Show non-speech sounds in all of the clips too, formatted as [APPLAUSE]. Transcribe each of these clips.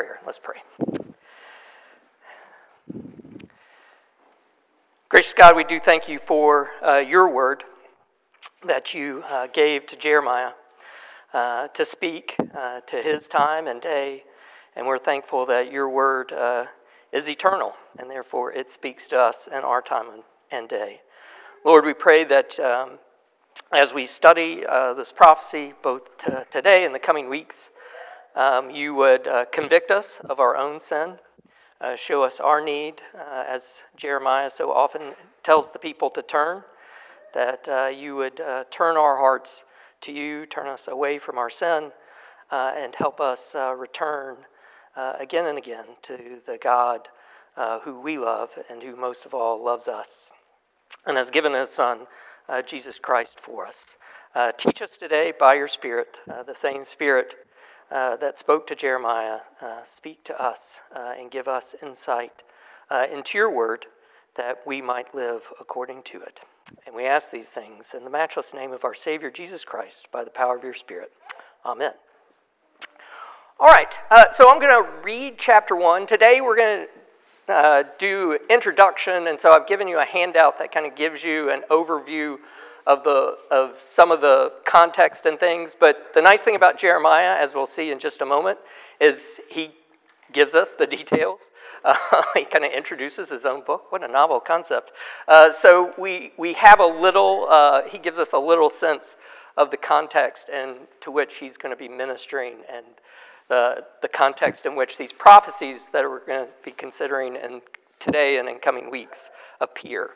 prayer. Let's pray. Gracious God, we do thank you for uh, your word that you uh, gave to Jeremiah uh, to speak uh, to his time and day. And we're thankful that your word uh, is eternal, and therefore it speaks to us in our time and day. Lord, we pray that um, as we study uh, this prophecy, both t- today and the coming weeks, um, you would convict us of our own sin uh, show us our need, uh, as Jeremiah so often tells the people to turn, that uh, you would uh, turn our hearts to you, turn us away from our sin, uh, and help us uh, return again and again to the God who we love and who most of all loves us and has given his Son, Jesus Christ, for us. teach us today by your Spirit, the same Spirit uh, that spoke to Jeremiah, uh, speak to us uh, and give us insight uh, into your word that we might live according to it. And we ask these things in the matchless name of our Savior Jesus Christ by the power of your Spirit. Amen. All right, uh, so I'm going to read chapter 1. Today we're going to do introduction, and so I've given you a handout that kind of gives you an overview of, the, of some of the context and things. But the nice thing about Jeremiah, as we'll see in just a moment, is he gives us the [LAUGHS] details. Uh, he kind of introduces his own book. What a novel concept. Uh, so we, we have a little, uh, he gives us a little sense of the context and to which he's going to be ministering and the, the context in which these prophecies that we're going to be considering in today and in coming weeks appear.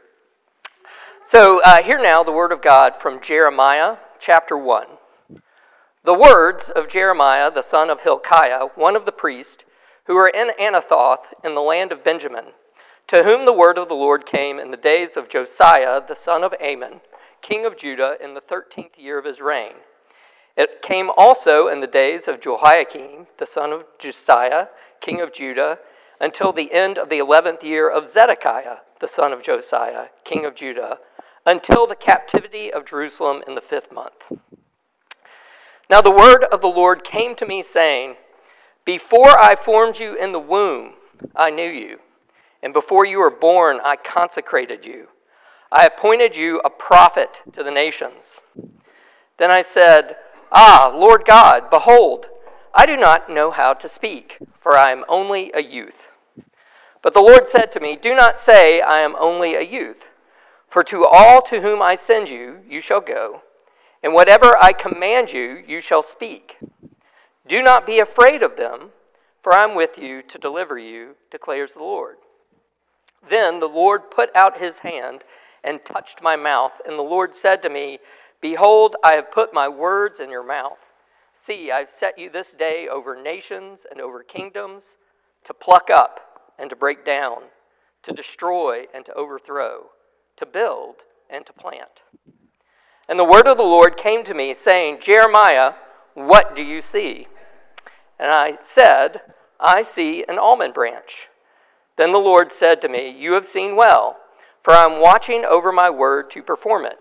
So, uh, here now the word of God from Jeremiah chapter 1. The words of Jeremiah, the son of Hilkiah, one of the priests, who were in Anathoth in the land of Benjamin, to whom the word of the Lord came in the days of Josiah, the son of Amon, king of Judah, in the thirteenth year of his reign. It came also in the days of Jehoiakim, the son of Josiah, king of Judah, until the end of the eleventh year of Zedekiah, the son of Josiah, king of Judah until the captivity of Jerusalem in the fifth month. Now the word of the Lord came to me, saying, Before I formed you in the womb, I knew you, and before you were born, I consecrated you. I appointed you a prophet to the nations. Then I said, Ah, Lord God, behold, I do not know how to speak, for I am only a youth. But the Lord said to me, Do not say, I am only a youth for to all to whom I send you, you shall go, and whatever I command you, you shall speak. Do not be afraid of them, for I am with you to deliver you, declares the Lord. Then the Lord put out his hand and touched my mouth, and the Lord said to me, Behold, I have put my words in your mouth. See, I've set you this day over nations and over kingdoms to pluck up and to break down, to destroy and to overthrow to build and to plant. And the word of the Lord came to me, saying, Jeremiah, what do you see? And I said, I see an almond branch. Then the Lord said to me, You have seen well, for I am watching over my word to perform it.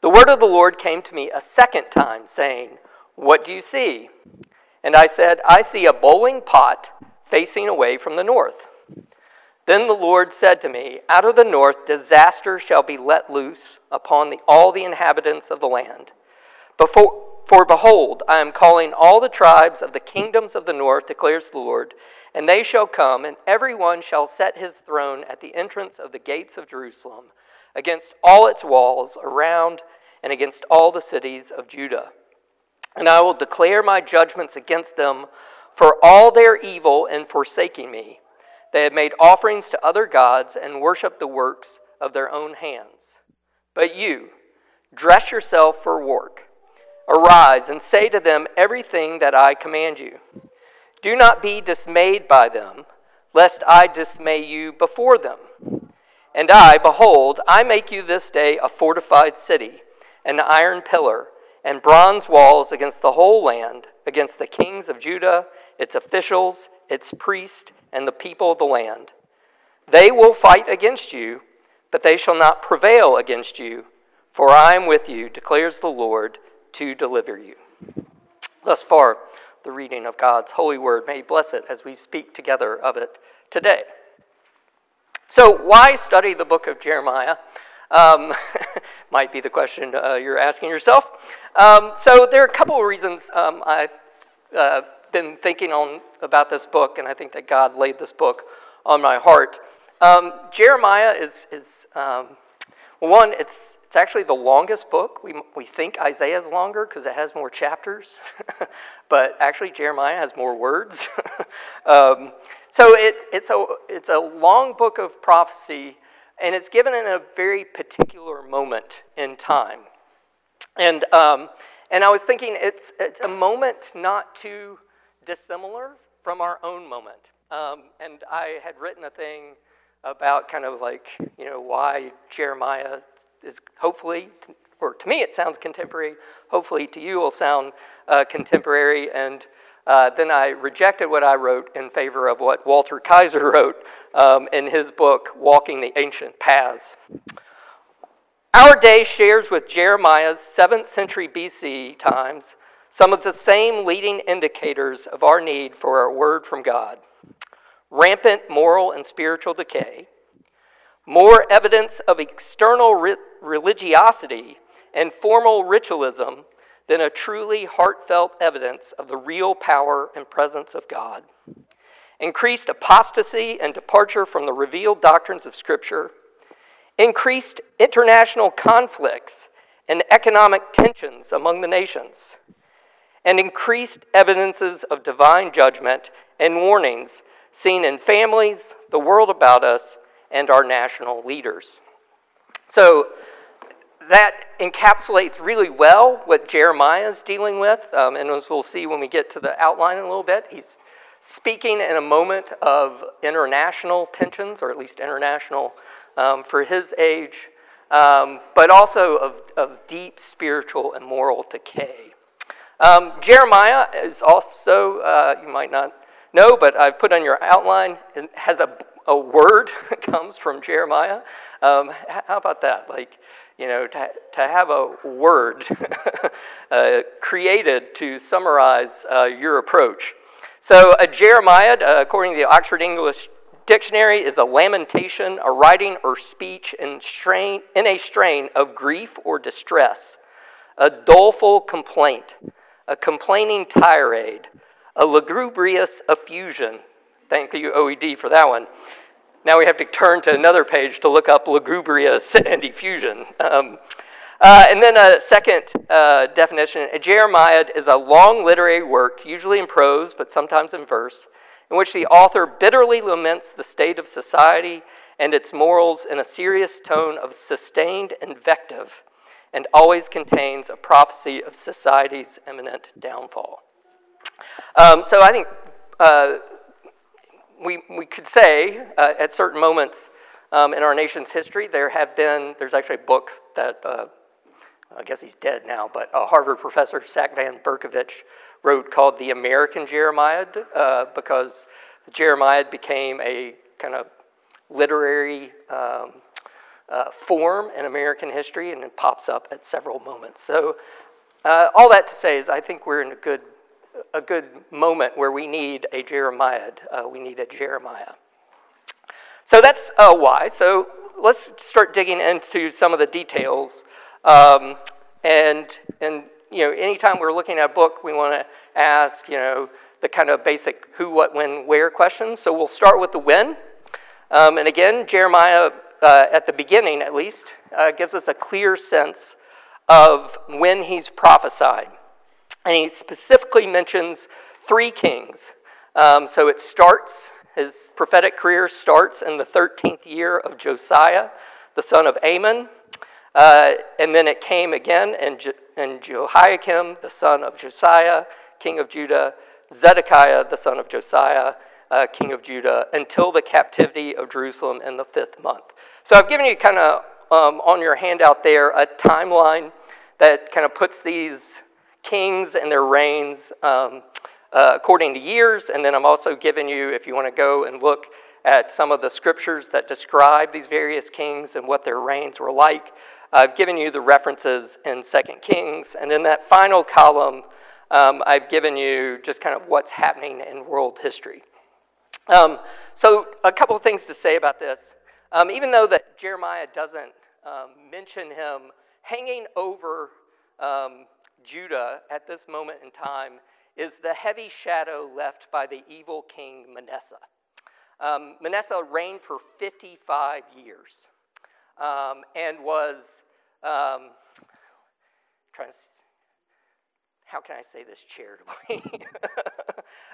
The word of the Lord came to me a second time, saying, What do you see? And I said, I see a bowling pot facing away from the north. Then the Lord said to me, Out of the north disaster shall be let loose upon the, all the inhabitants of the land. Before, for behold, I am calling all the tribes of the kingdoms of the north, declares the Lord, and they shall come, and every one shall set his throne at the entrance of the gates of Jerusalem, against all its walls around, and against all the cities of Judah. And I will declare my judgments against them for all their evil in forsaking me they have made offerings to other gods and worshiped the works of their own hands. But you, dress yourself for work. Arise and say to them everything that I command you. Do not be dismayed by them, lest I dismay you before them. And I, behold, I make you this day a fortified city, an iron pillar, and bronze walls against the whole land, against the kings of Judah, its officials, its priests, and the people of the land. They will fight against you, but they shall not prevail against you, for I am with you, declares the Lord, to deliver you. Thus far, the reading of God's holy word. May bless it as we speak together of it today. So, why study the book of Jeremiah? Um, [LAUGHS] might be the question uh, you're asking yourself. Um, so, there are a couple of reasons um, I've uh, been thinking on about this book, and I think that God laid this book on my heart. Um, Jeremiah is, is um, one, it's, it's actually the longest book. We, we think Isaiah is longer because it has more chapters, [LAUGHS] but actually, Jeremiah has more words. [LAUGHS] um, so it, it's, a, it's a long book of prophecy, and it's given in a very particular moment in time. And, um, and I was thinking it's, it's a moment not too dissimilar from our own moment. Um, and I had written a thing about kind of like, you know, why Jeremiah is hopefully, or to me it sounds contemporary, hopefully to you will sound uh, contemporary. And uh, then I rejected what I wrote in favor of what Walter Kaiser [LAUGHS] wrote um, in his book, Walking the Ancient Paths. Our day shares with Jeremiah's 7th century BC times some of the same leading indicators of our need for a word from God. Rampant moral and spiritual decay, more evidence of external re- religiosity and formal ritualism than a truly heartfelt evidence of the real power and presence of God, increased apostasy and departure from the revealed doctrines of Scripture, increased international conflicts and economic tensions among the nations, and increased evidences of divine judgment and warnings seen in families, the world about us, and our national leaders. So that encapsulates really well what Jeremiah is dealing with. Um, and as we'll see when we get to the outline in a little bit, he's speaking in a moment of international tensions, or at least international um, for his age, um, but also of, of, deep spiritual and moral decay. Um, Jeremiah is also, uh, you might not know, but I've put on your outline, has a, a word [LAUGHS] comes from Jeremiah. Um, how about that? Like, you know, to, to have a word [LAUGHS] uh, created to summarize uh, your approach. So, a Jeremiad, uh, according to the Oxford English Dictionary, is a lamentation, a writing or speech in, strain, in a strain of grief or distress, a doleful complaint, a complaining tirade, a lugubrious effusion. Thank you, OED, for that one. Now we have to turn to another page to look up lugubrious [LAUGHS] and effusion. Um, uh, and then a second uh, definition a Jeremiad is a long literary work, usually in prose, but sometimes in verse, in which the author bitterly laments the state of society and its morals in a serious tone of sustained invective, and always contains a prophecy of society's imminent downfall. Um, so I think uh, we, we could say uh, at certain moments um, in our nation's history, there have been, there's actually a book that, uh, I guess he's dead now, but a Harvard professor, Sacvan Bercovitch, wrote called The American Jeremiad uh, because the Jeremiad became a kind of literary um, uh, form in American history and it pops up at several moments. So, uh, all that to say is, I think we're in a good a good moment where we need a Jeremiah. Uh, we need a Jeremiah. So that's uh, why. So let's start digging into some of the details. Um, and, and, you know, anytime we're looking at a book, we want to ask, you know, the kind of basic who, what, when, where questions. So we'll start with the when. Um, and again, Jeremiah, uh, at the beginning at least, uh, gives us a clear sense of when he's prophesied. And he specifically mentions three kings. Um, so it starts, his prophetic career starts in the 13th year of Josiah, the son of Amon. Uh, and then it came again and, Je- in Jehoiakim, the son of Josiah, king of Judah, Zedekiah, the son of Josiah, uh, king of Judah, until the captivity of Jerusalem in the fifth month. So I've given you kind of um, on your handout there a timeline that kind of puts these kings and their reigns um, uh, according to years. And then I'm also giving you, if you want to go and look at some of the scriptures that describe these various kings and what their reigns were like, I've given you the references in Second Kings. And in that final column, um, I've given you just kind of what's happening in world history. Um, so, a couple of things to say about this. Um, even though that Jeremiah doesn't um, mention him hanging over um, Judah at this moment in time is the heavy shadow left by the evil king Manasseh. Um, Manasseh reigned for 55 years um, and was um, trying to how can I say this charitably? [LAUGHS]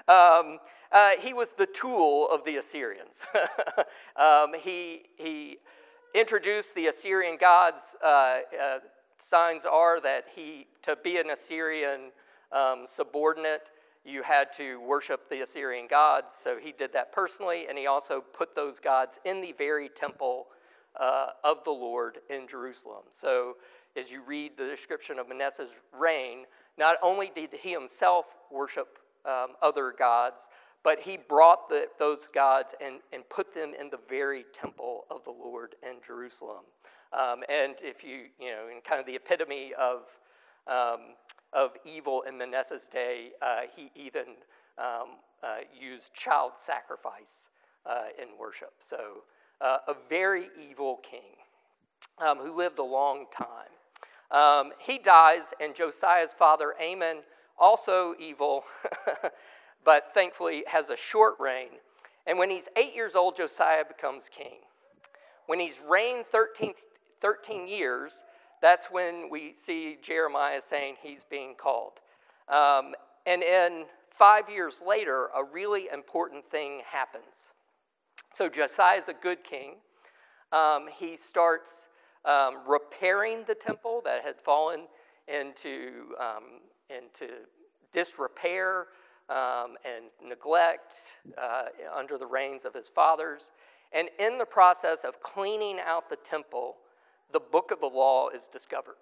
um, uh, he was the tool of the Assyrians. [LAUGHS] um, he, he introduced the Assyrian gods. Uh, uh, signs are that he, to be an Assyrian um, subordinate, you had to worship the Assyrian gods. So he did that personally, and he also put those gods in the very temple uh, of the Lord in Jerusalem. So as you read the description of Manasseh's reign, not only did he himself worship um, other gods, but he brought the, those gods and, and put them in the very temple of the Lord in Jerusalem. Um, and if you, you know, in kind of the epitome of, um, of evil in Manasseh's day, uh, he even um, uh, used child sacrifice uh, in worship. So, uh, a very evil king um, who lived a long time. Um, he dies, and Josiah's father, Amon, also evil, [LAUGHS] but thankfully has a short reign. And when he's eight years old, Josiah becomes king. When he's reigned 13, 13 years, that's when we see Jeremiah saying he's being called. Um, and in five years later, a really important thing happens. So Josiah is a good king. Um, he starts um, repairing the temple that had fallen into, um, into disrepair um, and neglect uh, under the reigns of his fathers. And in the process of cleaning out the temple, the book of the law is discovered.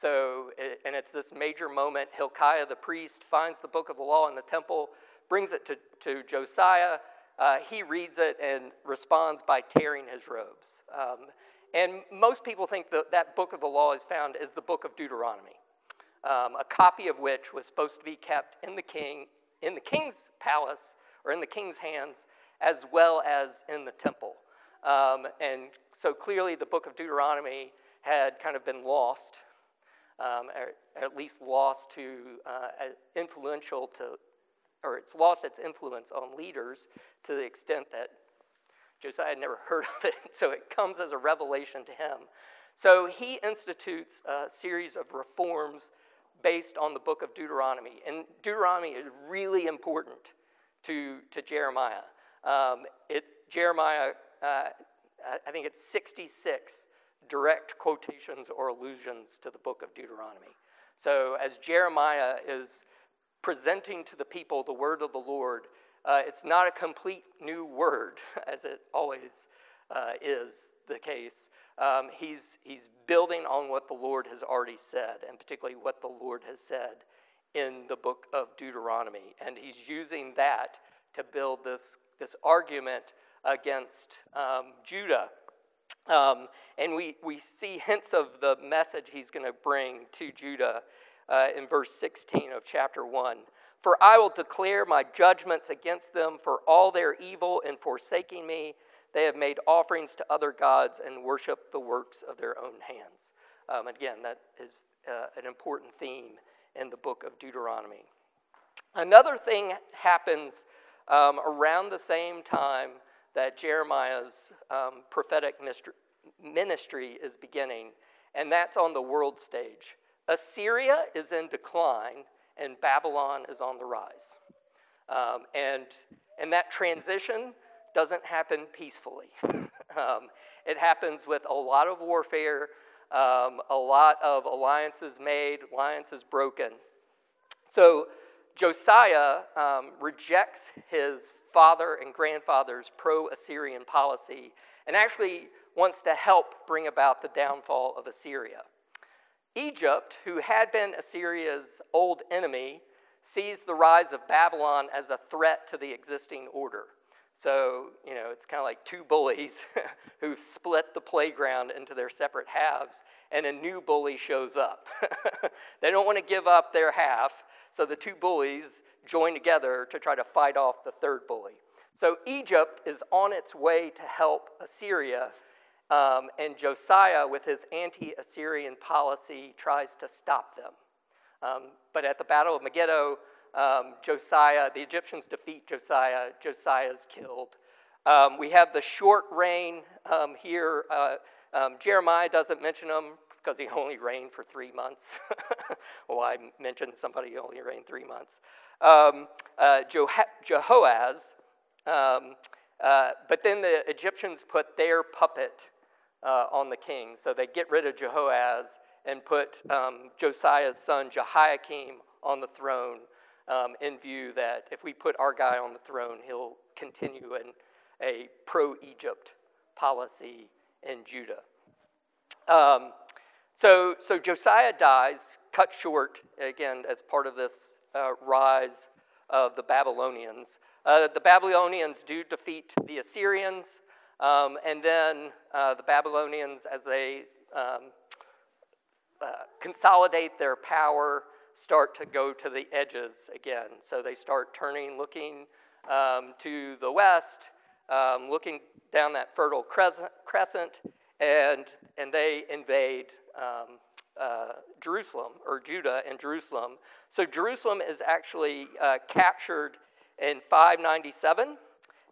So, and it's this major moment. Hilkiah the priest finds the book of the law in the temple, brings it to, to Josiah. Uh, he reads it and responds by tearing his robes. Um, and most people think that that book of the law is found as the book of Deuteronomy, um, a copy of which was supposed to be kept in the king, in the king's palace or in the king's hands, as well as in the temple. Um, and so clearly, the book of Deuteronomy had kind of been lost, um, or at least lost to uh, influential to, or it's lost its influence on leaders to the extent that Josiah had never [LAUGHS] heard of it, so it comes as a revelation to him. So he institutes a series of reforms based on the book of Deuteronomy. And Deuteronomy is really important to, to Jeremiah. Um, it, Jeremiah, uh, I think it's 66 direct quotations or allusions to the book of Deuteronomy. So as Jeremiah is presenting to the people the word of the Lord, uh, it's not a complete new word, [LAUGHS] as it always uh, is the case. Um, he's, he's building on what the Lord has already said, and particularly what the Lord has said in the book of Deuteronomy. And he's using that to build this, this argument against um, Judah. Um, and we, we see hints of the message he's going to bring to Judah uh, in verse 16 of chapter 1. For I will declare my judgments against them for all their evil in forsaking me. They have made offerings to other gods and worshiped the works of their own hands. Um, again, that is uh, an important theme in the book of Deuteronomy. Another thing happens um, around the same time that Jeremiah's um, prophetic ministry is beginning, and that's on the world stage. Assyria is in decline, and Babylon is on the rise. Um, and, and that transition doesn't happen peacefully. [LAUGHS] um, it happens with a lot of warfare, um, a lot of alliances made, alliances broken. So Josiah um, rejects his father and grandfather's pro Assyrian policy and actually wants to help bring about the downfall of Assyria. Egypt, who had been Assyria's old enemy, sees the rise of Babylon as a threat to the existing order. So, you know, it's kind of like two bullies [LAUGHS] who split the playground into their separate halves, and a new bully shows up. [LAUGHS] they don't want to give up their half, So the two bullies join together to try to fight off the third bully. So Egypt is on its way to help Assyria, um, and Josiah, with his anti Assyrian policy, tries to stop them. Um, but at the Battle of Megiddo, um, Josiah, the Egyptians defeat Josiah, Josiah is killed. Um, we have the short reign um, here. Uh, um, Jeremiah doesn't mention him because he only reigned for three months. [LAUGHS] well, I mentioned somebody who only reigned three months. Um, uh, Jehoahaz, um, uh, but then the Egyptians put their puppet uh, on the king. So they get rid of Jehoahaz and put um, Josiah's son Jehoiakim on the throne um, in view that if we put our guy on the throne, he'll continue in a pro Egypt policy in Judah. Um, so, so Josiah dies, cut short, again, as part of this uh, rise of the Babylonians. Uh, the Babylonians do defeat the Assyrians, um, and then uh, the Babylonians, as they um, uh, consolidate their power, start to go to the edges again. So they start turning, looking um, to the west, um, looking down that fertile crescent, crescent and, and they invade um, uh, Jerusalem, or Judah and Jerusalem. So Jerusalem is actually uh, captured in 597,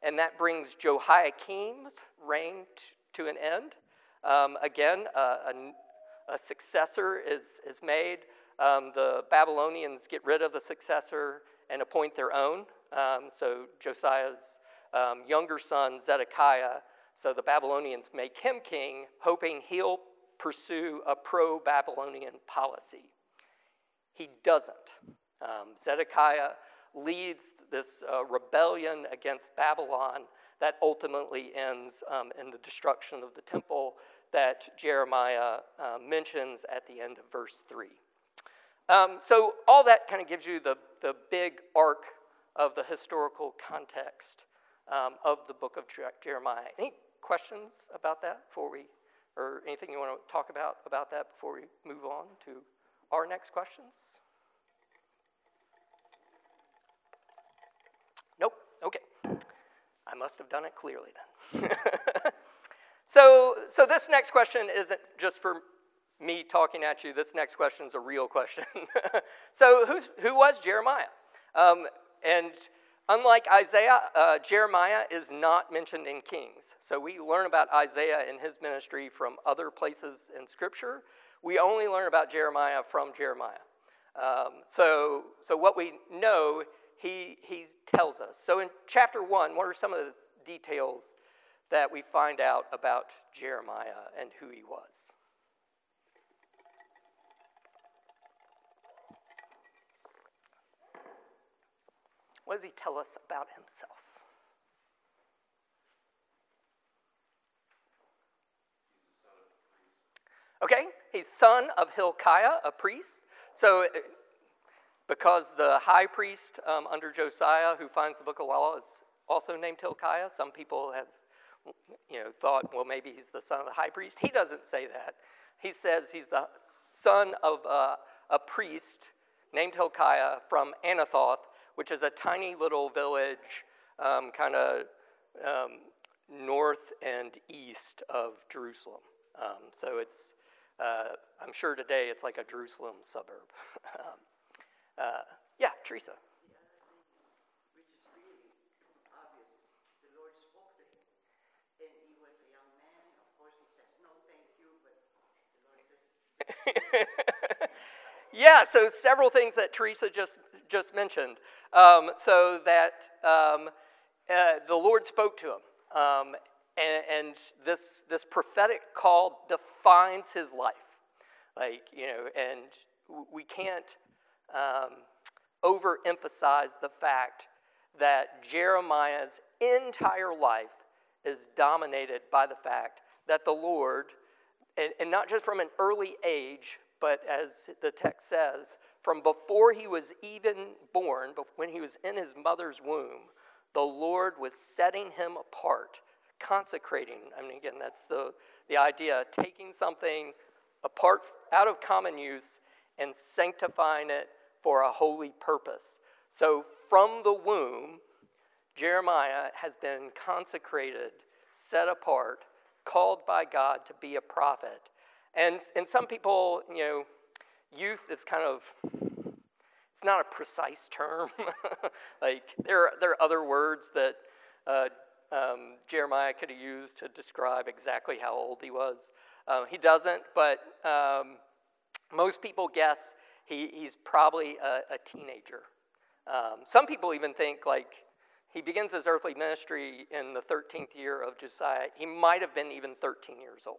and that brings Jehoiakim's reign t- to an end. Um, again, uh, a, a, successor is, is made. Um, the Babylonians get rid of the successor and appoint their own. Um, so Josiah's um, younger son, Zedekiah, so the Babylonians make him king, hoping he'll pursue a pro Babylonian policy. He doesn't. Um, Zedekiah leads this uh, rebellion against Babylon that ultimately ends um, in the destruction of the temple that Jeremiah uh, mentions at the end of verse 3. Um, so, all that kind of gives you the, the big arc of the historical context um, of the book of Jeremiah. Any questions about that before we, or anything you want to talk about about that before we move on to our next questions? Nope. Okay. I must have done it clearly then. [LAUGHS] so, so this next question isn't just for me talking at you. This next question is a real question. [LAUGHS] so, who's, who was Jeremiah? Um, and Unlike Isaiah, uh, Jeremiah is not mentioned in Kings. So we learn about Isaiah and his ministry from other places in Scripture. We only learn about Jeremiah from Jeremiah. Um, so, so what we know, he, he tells us. So in chapter 1, what are some of the details that we find out about Jeremiah and who he was? What does he tell us about himself? Okay, he's son of Hilkiah, a priest. So, uh, because the high priest um, under Josiah, who finds the book of law, is also named Hilkiah, some people have, you know, thought, well, maybe he's the son of the high priest. He doesn't say that. He says he's the son of uh, a priest named Hilkiah from Anathoth, which is a tiny little village um, kind of um, north and east of Jerusalem. Um, so it's, uh, I'm sure today it's like a Jerusalem suburb. [LAUGHS] Um, uh, yeah, Teresa. [LAUGHS] yeah, so several things that Teresa just just mentioned. Um, so that um, uh, the Lord spoke to him. Um, and, and, this, this prophetic call defines his life. Like, you know, and we can't um, overemphasize the fact that Jeremiah's entire life is dominated by the fact that the Lord, and, and not just from an early age, but as the text says, from before he was even born, when he was in his mother's womb, the Lord was setting him apart, consecrating. I mean, again, that's the, the idea taking something apart out of common use and sanctifying it for a holy purpose. So from the womb, Jeremiah has been consecrated, set apart, called by God to be a prophet. And, and some people, you know, youth is kind of, it's not a precise term. [LAUGHS] like, there, there are other words that uh, um, Jeremiah could have used to describe exactly how old he was. Uh, he doesn't, but um, most people guess he, he's probably a, a teenager. Um, some people even think like he begins his earthly ministry in the 13th year of Josiah. He might have been even 13 years old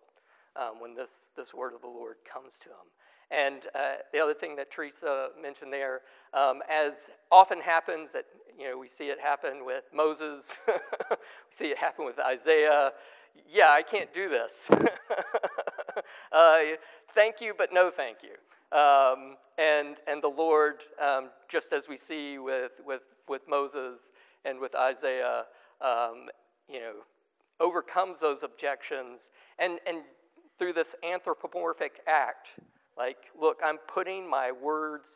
um, when this, this word of the Lord comes to him. And uh, the other thing that Teresa mentioned there, um, as often happens, that you know we see it happen with Moses, [LAUGHS] we see it happen with Isaiah. Yeah, I can't do this. [LAUGHS] uh, thank you, but no thank you. Um, and and the Lord, um, just as we see with with with Moses and with Isaiah, um, you know, overcomes those objections and and through this anthropomorphic act like, look, I'm putting my words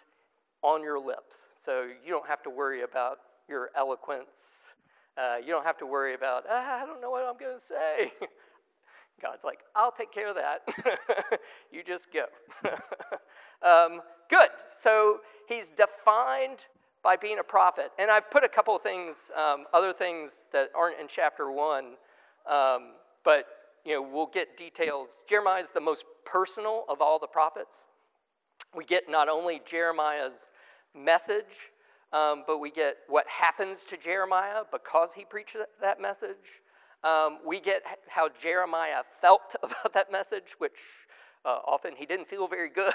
on your lips. So you don't have to worry about your eloquence. Uh, you don't have to worry about, ah, I don't know what I'm going to say. [LAUGHS] God's like, I'll take care of that. [LAUGHS] you just go. [LAUGHS] um, good. So he's defined by being a prophet. And I've put a couple of things, um, other things that aren't in chapter one, um, but you know, we'll get details. Jeremiah is the most personal of all the prophets. We get not only Jeremiah's message, um, but we get what happens to Jeremiah because he preached that message. Um, we get how Jeremiah felt [LAUGHS] about that message, which uh, often he didn't feel very good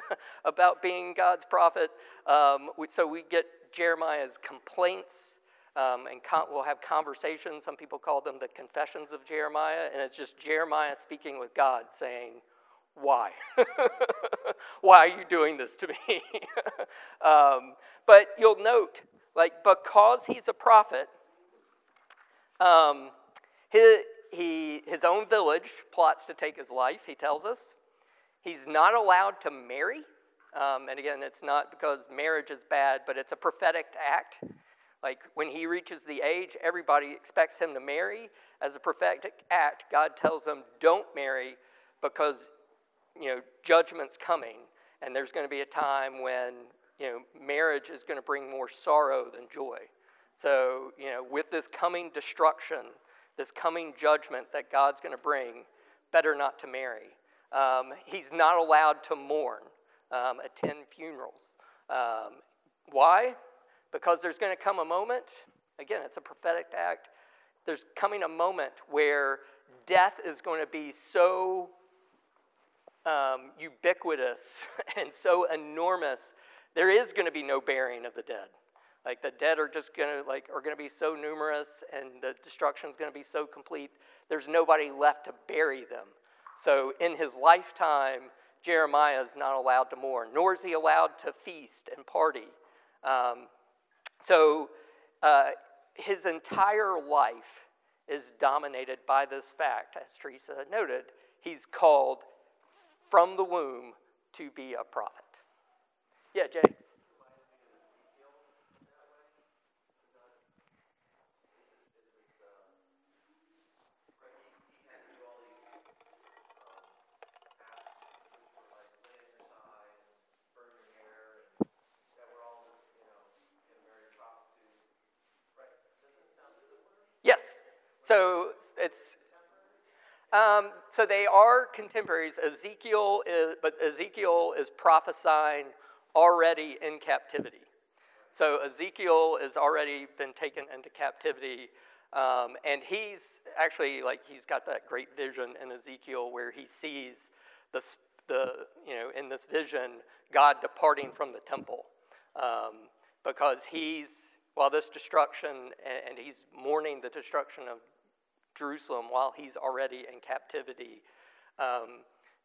[LAUGHS] about being God's prophet. Um, so we get Jeremiah's complaints um, and con- we'll have conversations. Some people call them the confessions of Jeremiah, and it's just Jeremiah speaking with God saying, Why? [LAUGHS] Why are you doing this to me? [LAUGHS] um, but you'll note, like, because he's a prophet, um, his, he, his own village plots to take his life, he tells us. He's not allowed to marry. Um, and again, it's not because marriage is bad, but it's a prophetic act. Like when he reaches the age, everybody expects him to marry. As a prophetic act, God tells them, don't marry because, you know, judgment's coming. And there's going to be a time when, you know, marriage is going to bring more sorrow than joy. So, you know, with this coming destruction, this coming judgment that God's going to bring, better not to marry. Um, he's not allowed to mourn, um, attend funerals. Um, why? Because there's going to come a moment, again, it's a prophetic act, there's coming a moment where death is going to be so um, ubiquitous [LAUGHS] and so enormous, there is going to be no burying of the dead. Like the dead are just going to like are going to be so numerous, and the destruction is going to be so complete. There's nobody left to bury them. So in his lifetime, Jeremiah is not allowed to mourn, nor is he allowed to feast and party. Um, so uh, his entire life is dominated by this fact, as Teresa noted. He's called from the womb to be a prophet. Yeah, Jay. So it's um, so they are contemporaries. Ezekiel is, but Ezekiel is prophesying already in captivity. So Ezekiel has already been taken into captivity, um, and he's actually like he's got that great vision in Ezekiel where he sees the the you know in this vision God departing from the temple um, because he's while this destruction and he's mourning the destruction of Jerusalem while he's already in captivity. Um,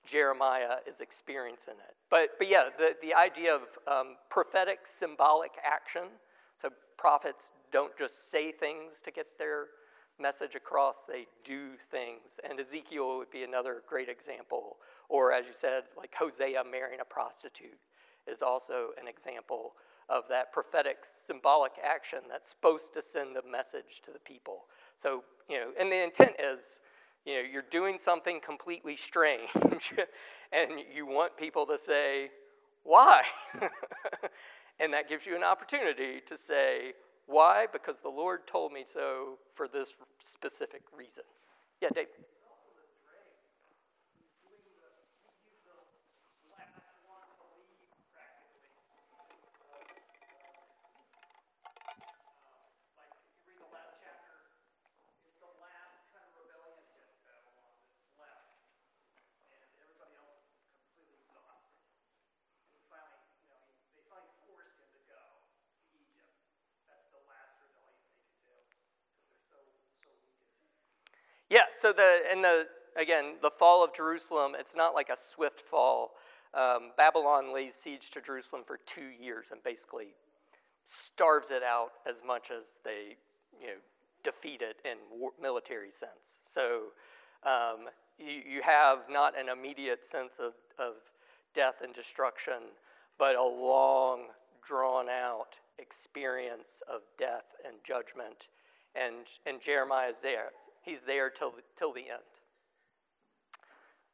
Jeremiah is experiencing it. But, but yeah, the, the idea of um, prophetic symbolic action. So prophets don't just say things to get their message across, they do things. And Ezekiel would be another great example. Or, as you said, like Hosea marrying a prostitute. is also an example of that prophetic symbolic action that's supposed to send a message to the people. So, you know, and the intent is, you know, you're doing something completely strange [LAUGHS] and you want people to say, why? [LAUGHS] and that gives you an opportunity to say, why? Because the Lord told me so for this specific reason. Yeah, Dave. Yeah, so the and the again the fall of Jerusalem, it's not like a swift fall. Um, Babylon lays siege to Jerusalem for two years and basically starves it out as much as they you know defeat it in war, military sense. So um, you, you have not an immediate sense of, of death and destruction, but a long, drawn out experience of death and judgment. And, and Jeremiah is there. He's there till the, till the end.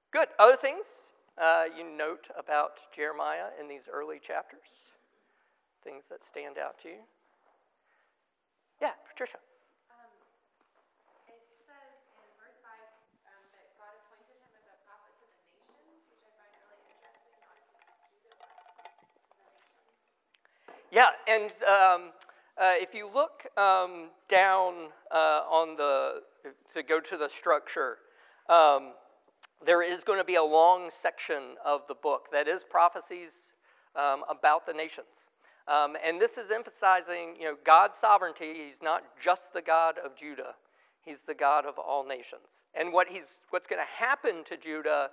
Good. Other things uh, you note about Jeremiah in these early chapters? Things that stand out to you? Yeah, Patricia. Um, it says in verse 5 um, that God appointed him as a prophet to the nations, which I find really interesting, not to Judah, but to the nations. Yeah, and um, uh, if you look um, down uh, on the to go to the structure, um, there is going to be a long section of the book that is prophecies um, about the nations. Um, and this is emphasizing, you know, God's sovereignty. He's not just the God of Judah; He's the God of all nations. And what he's, what's going to happen to Judah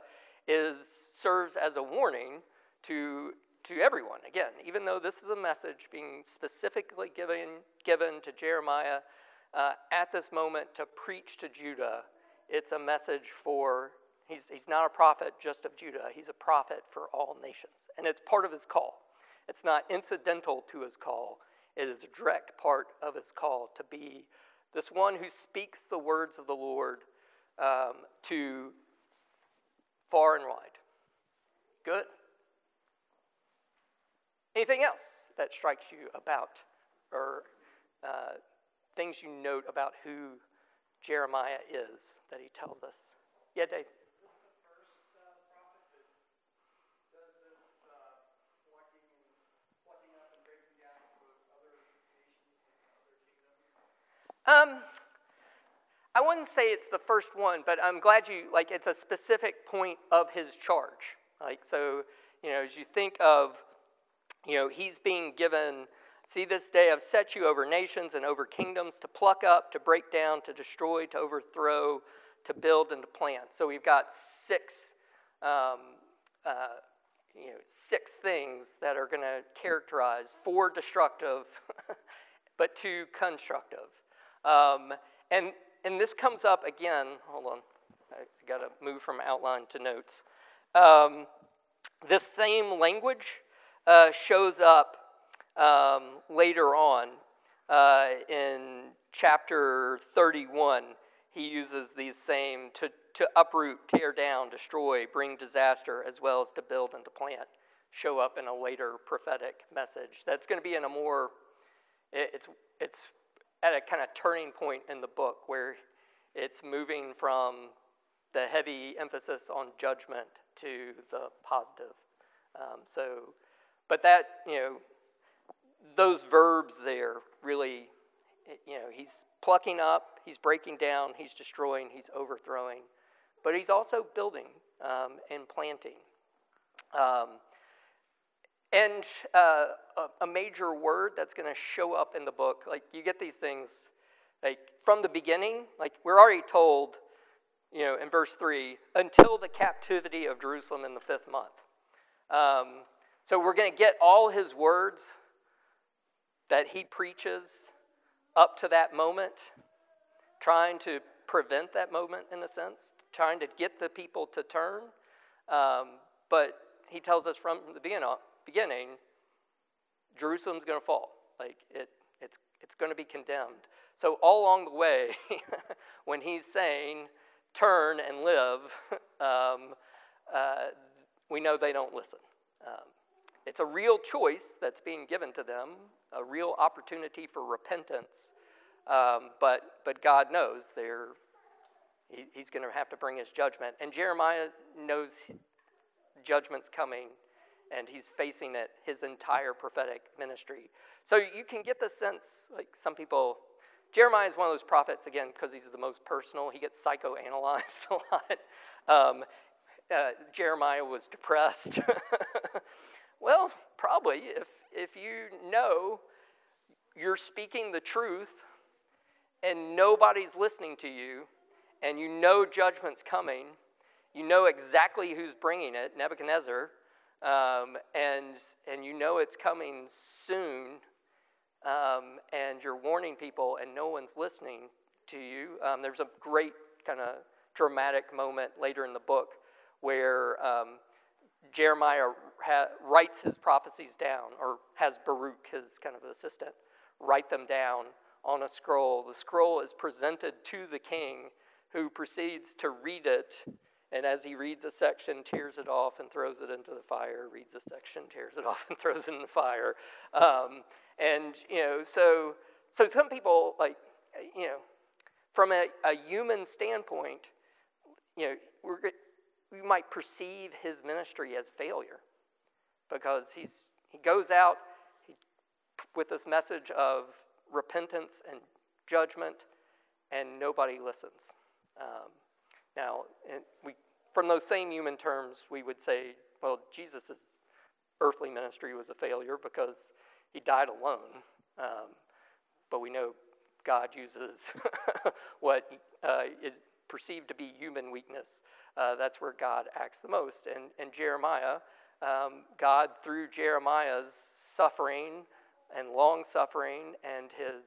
is serves as a warning to to everyone. Again, even though this is a message being specifically given given to Jeremiah uh, at this moment to preach to Judah. It's a message for, he's, he's not a prophet just of Judah, he's a prophet for all nations. And it's part of his call. It's not incidental to his call, it is a direct part of his call to be this one who speaks the words of the Lord um, to far and wide. Good. Anything else that strikes you about or uh, things you note about who Jeremiah is that he tells us. Yeah, Dave. Um, I wouldn't say it's the first one, but I'm glad you like. It's a specific point of his charge. Like so, you know, as you think of, you know, he's being given See, this day I've set you over nations and over kingdoms to pluck up, to break down, to destroy, to overthrow, to build, and to plant. So we've got six, um, uh, you know, six things that are going to characterize four destructive, [LAUGHS] but two constructive. Um, and and this comes up again. Hold on, I got to move from outline to notes. Um, this same language uh, shows up um, later on uh, in chapter 31, he uses these same to, to uproot, tear down, destroy, bring disaster, as well as to build and to plant, show up in a later prophetic message. That's going to be in a more, it's, it's at a kind of turning point in the book where it's moving from the heavy emphasis on judgment to the positive. Um, so, but that, you know, those verbs there really, you know, he's plucking up, he's breaking down, he's destroying, he's overthrowing, but he's also building um, and planting. Um, and uh, a, a, major word that's going to show up in the book, like you get these things, like from the beginning, like we're already told, you know, in verse 3, until the captivity of Jerusalem in the fifth month. Um, so we're going to get all his words that he preaches up to that moment, trying to prevent that moment in a sense, trying to get the people to turn. Um, but he tells us from the beginning, Jerusalem's going to fall. Like it, it's, it's going to be condemned. So all along the way, [LAUGHS] when he's saying, turn and live, [LAUGHS] um, uh, we know they don't listen. Um, it's a real choice that's being given to them, a real opportunity for repentance. Um, but, but God knows they're, he, he's going to have to bring his judgment. And Jeremiah knows judgment's coming, and he's facing it his entire prophetic ministry. So you can get the sense, like some people, Jeremiah is one of those prophets, again, because he's the most personal. He gets psychoanalyzed [LAUGHS] a lot. Um, uh, Jeremiah was depressed. [LAUGHS] well, probably. If, if you know you're speaking the truth and nobody's listening to you, and you know judgment's coming, you know exactly who's bringing it, Nebuchadnezzar, um, and, and you know it's coming soon, um, and you're warning people, and no one's listening to you. Um, there's a great kind of dramatic moment later in the book where um, Jeremiah ha- writes his prophecies down, or has Baruch, his kind of assistant, write them down on a scroll. The scroll is presented to the king, who proceeds to read it. And as he reads a section, tears it off and throws it into the fire. Reads a section, tears it [LAUGHS] off and throws it in the fire. Um, and you know, so so some people like you know, from a, a human standpoint, you know, we're we might perceive his ministry as failure because he's, he goes out he, with this message of repentance and judgment, and nobody listens. Um, now, we, from those same human terms, we would say, well, Jesus' earthly ministry was a failure because he died alone. Um, but we know God uses [LAUGHS] what uh, is perceived to be human weakness uh, that's where God acts the most. And, and Jeremiah, um, God, through Jeremiah's suffering and long suffering and his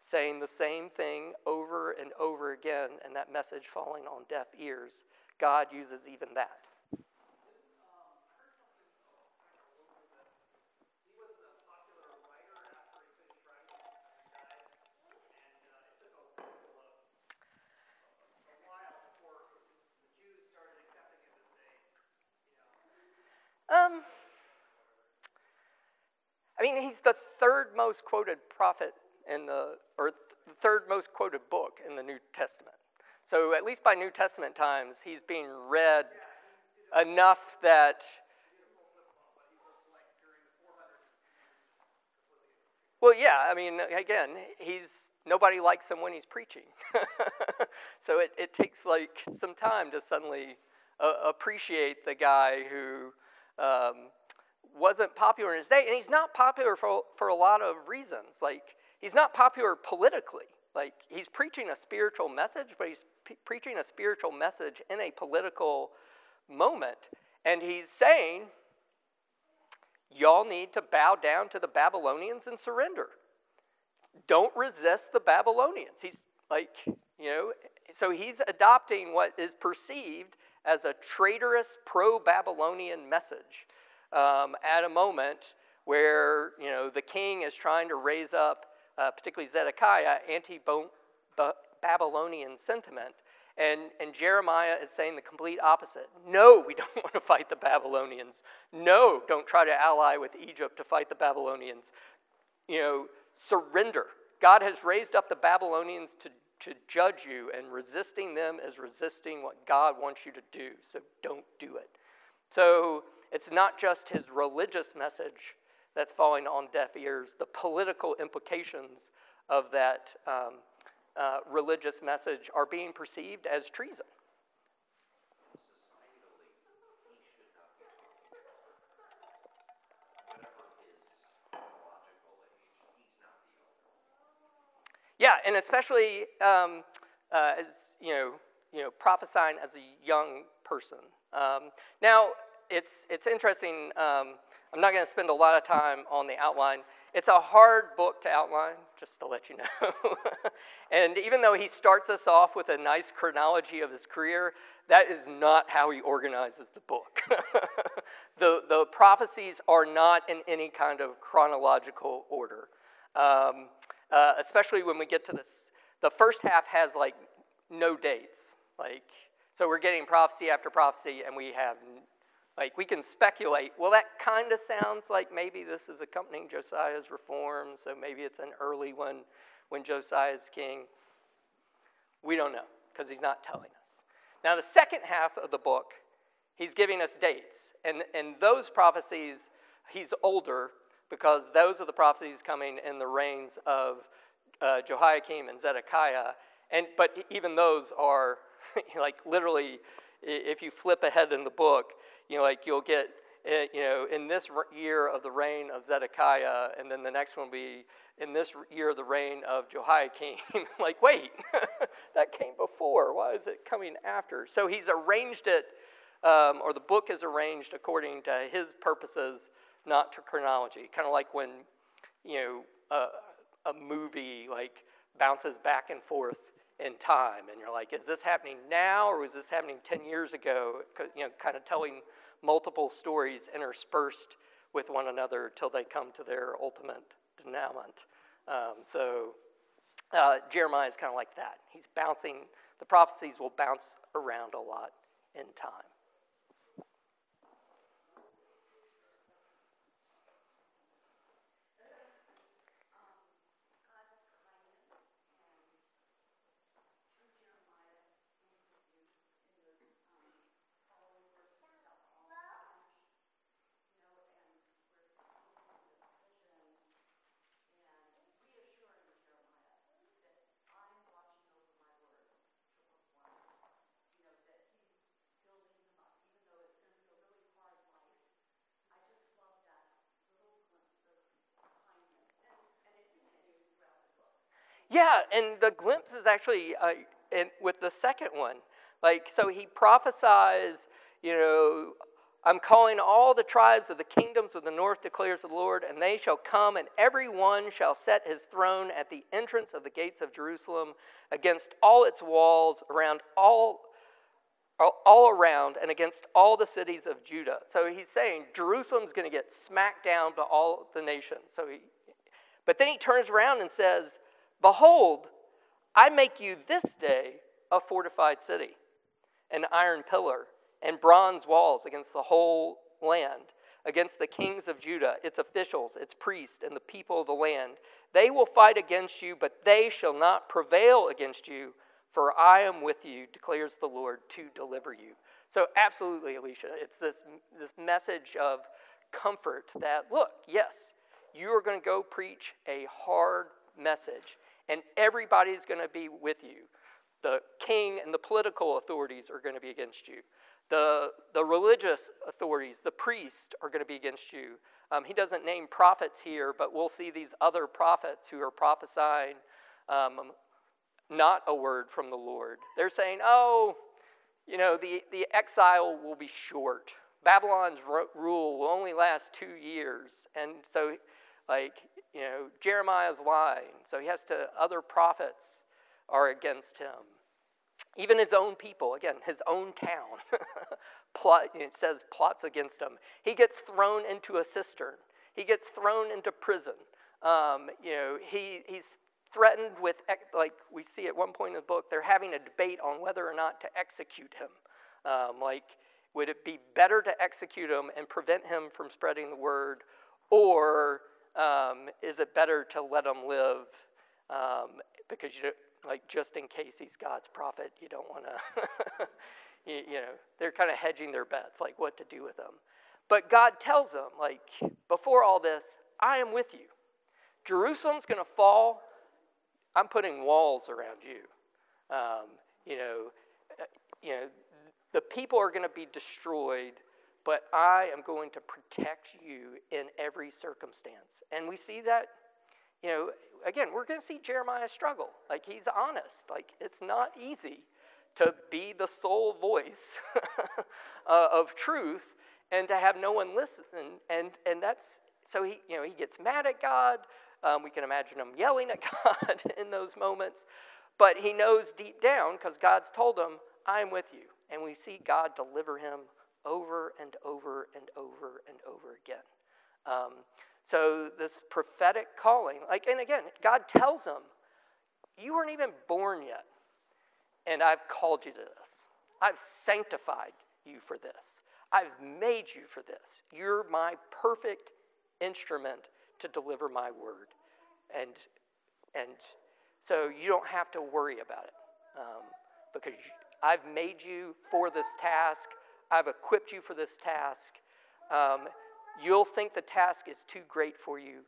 saying the same thing over and over again, and that message falling on deaf ears, God uses even that. Um, I mean, he's the third most quoted prophet in the, or the third most quoted book in the New Testament. So, at least by New Testament times, he's being read enough that. Well, yeah, I mean, again, he's nobody likes him when he's preaching. [LAUGHS] so it, it takes like some time to suddenly uh, appreciate the guy who um, wasn't popular in his day, and he's not popular for, for a lot of reasons. Like, he's not popular politically. Like, he's preaching a spiritual message, but he's p- preaching a spiritual message in a political moment. And he's saying, y'all need to bow down to the Babylonians and surrender. Don't resist the Babylonians. He's like, you know, so he's adopting what is perceived as a traitorous pro Babylonian message um, at a moment where you know, the king is trying to raise up, uh, particularly Zedekiah, anti Babylonian sentiment. And, and Jeremiah is saying the complete opposite. No, we don't [LAUGHS] want to fight the Babylonians. No, don't try to ally with Egypt to fight the Babylonians. You know, surrender. God has raised up the Babylonians to to judge you, and resisting them is resisting what God wants you to do. So don't do it. So it's not just his religious message that's falling on deaf ears, the political implications of that um, uh, religious message are being perceived as treason. Yeah, and especially um, uh, as you know, you know, prophesying as a young person. Um, now, it's it's interesting. Um, I'm not going to spend a lot of time on the outline. it's a hard book to outline, just to let you know. [LAUGHS] and even though he starts us off with a nice chronology of his career, that is not how he organizes the book. [LAUGHS] the, the prophecies are not in any kind of chronological order, um, uh, especially when we get to this. The first half has like no dates. Like, so we're getting prophecy after prophecy, and we have like, we can speculate, well, that kind of sounds like maybe this is accompanying Josiah's reform, so maybe it's an early one when Josiah's king. We don't know because he's not telling us. Now, the second half of the book, he's giving us dates. And, and those prophecies, he's older because those are the prophecies coming in the reigns of uh, Jehoiakim and Zedekiah. And, but even those are [LAUGHS] like literally, if you flip ahead in the book, you know, like you'll get, eh, you know, in this year of the reign of Zedekiah, and then the next one will be in this year of the reign of Jehoiakim. [LAUGHS] like, wait, [LAUGHS] that came before. Why is it coming after? So he's arranged it, um, or the book is arranged according to his purposes, not to chronology. Kind of like when, you know, a, a movie like bounces back and forth in time and you're like is this happening now or was this happening 10 years ago? You know kind of telling multiple stories interspersed with one another till they come to their ultimate denouement. Um, so uh, jeremiah is kind of like that. He's bouncing the prophecies will bounce around a lot in time Yeah, and the glimpse is actually uh, in, with the second one. Like, so he prophesies, you know, I'm calling all the tribes of the kingdoms of the north, declares the Lord, and they shall come, and every one shall set his throne at the entrance of the gates of Jerusalem, against all its walls, around all, all around, and against all the cities of Judah. So he's saying Jerusalem's going to get smacked down by all the nations. So he, but then he turns around and says, Behold, I make you this day a fortified city, an iron pillar, and bronze walls against the whole land, against the kings of Judah, its officials, its priests, and the people of the land. They will fight against you, but they shall not prevail against you, for I am with you, declares the Lord, to deliver you. So, absolutely, Alicia, it's this, this message of comfort that, look, yes, you are going to go preach a hard message and everybody's going to be with you. The king and the political authorities are going to be against you. The, the religious authorities, the priests, are going to be against you. Um, he doesn't name prophets here, but we'll see these other prophets who are prophesying um, not a word from the Lord. They're saying, oh, you know, the, the exile will be short. Babylon's rule will only last two years. And so, like, you know, Jeremiah's lying, so he has to, other prophets are against him. Even his own people, again, his own town, [LAUGHS] plot, it says plots against him. He gets thrown into a cistern. He gets thrown into prison. Um, you know, he, he's threatened with, like we see at one point in the book, they're having a debate on whether or not to execute him. Um, like, would it be better to execute him and prevent him from spreading the word, or um, is it better to let him live um, because you like just in case he's God's prophet, you don't want to, [LAUGHS] you, you know, they're kind of hedging their bets, like what to do with him. But God tells them, like, before all this, I am with you. Jerusalem's going to fall. I'm putting walls around you. Um, you know, uh, you know, the people are going to be destroyed but I am going to protect you in every circumstance. And we see that, you know, again, we're going to see Jeremiah struggle. Like, he's honest. Like, it's not easy to be the sole voice [LAUGHS] uh, of truth and to have no one listen. And, and that's, so he, you know, he gets mad at God. Um, we can imagine him yelling at [LAUGHS] God in those moments. But he knows deep down, because God's told him, I'm with you. And we see God deliver him over and over and over and over again. Um, so this prophetic calling, like, and again, God tells him, You weren't even born yet, and I've called you to this. I've sanctified you for this. I've made you for this. You're my perfect instrument to deliver my word. And, and so you don't have to worry about it um, because I've made you for this task. I've equipped you for this task. Um, you'll think the task is too great for you,